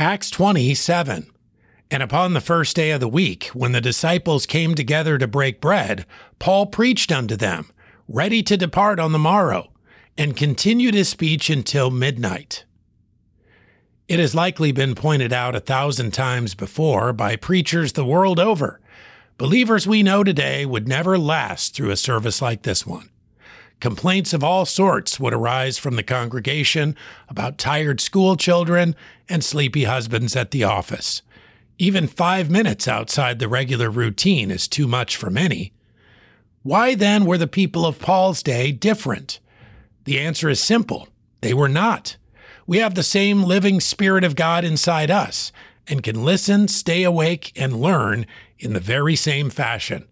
Acts 27. And upon the first day of the week, when the disciples came together to break bread, Paul preached unto them, ready to depart on the morrow, and continued his speech until midnight. It has likely been pointed out a thousand times before by preachers the world over. Believers we know today would never last through a service like this one. Complaints of all sorts would arise from the congregation about tired school children and sleepy husbands at the office. Even five minutes outside the regular routine is too much for many. Why then were the people of Paul's day different? The answer is simple they were not. We have the same living Spirit of God inside us and can listen, stay awake, and learn in the very same fashion.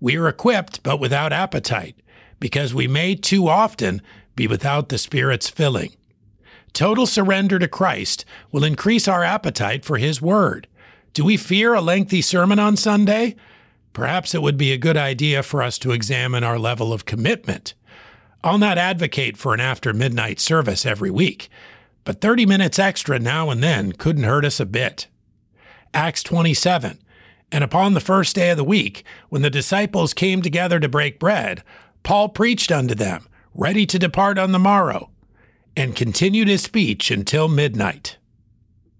We are equipped, but without appetite because we may too often be without the Spirit's filling. Total surrender to Christ will increase our appetite for His Word. Do we fear a lengthy sermon on Sunday? Perhaps it would be a good idea for us to examine our level of commitment. I'll not advocate for an after midnight service every week, but 30 minutes extra now and then couldn't hurt us a bit. Acts 27. And upon the first day of the week, when the disciples came together to break bread, Paul preached unto them, ready to depart on the morrow, and continued his speech until midnight.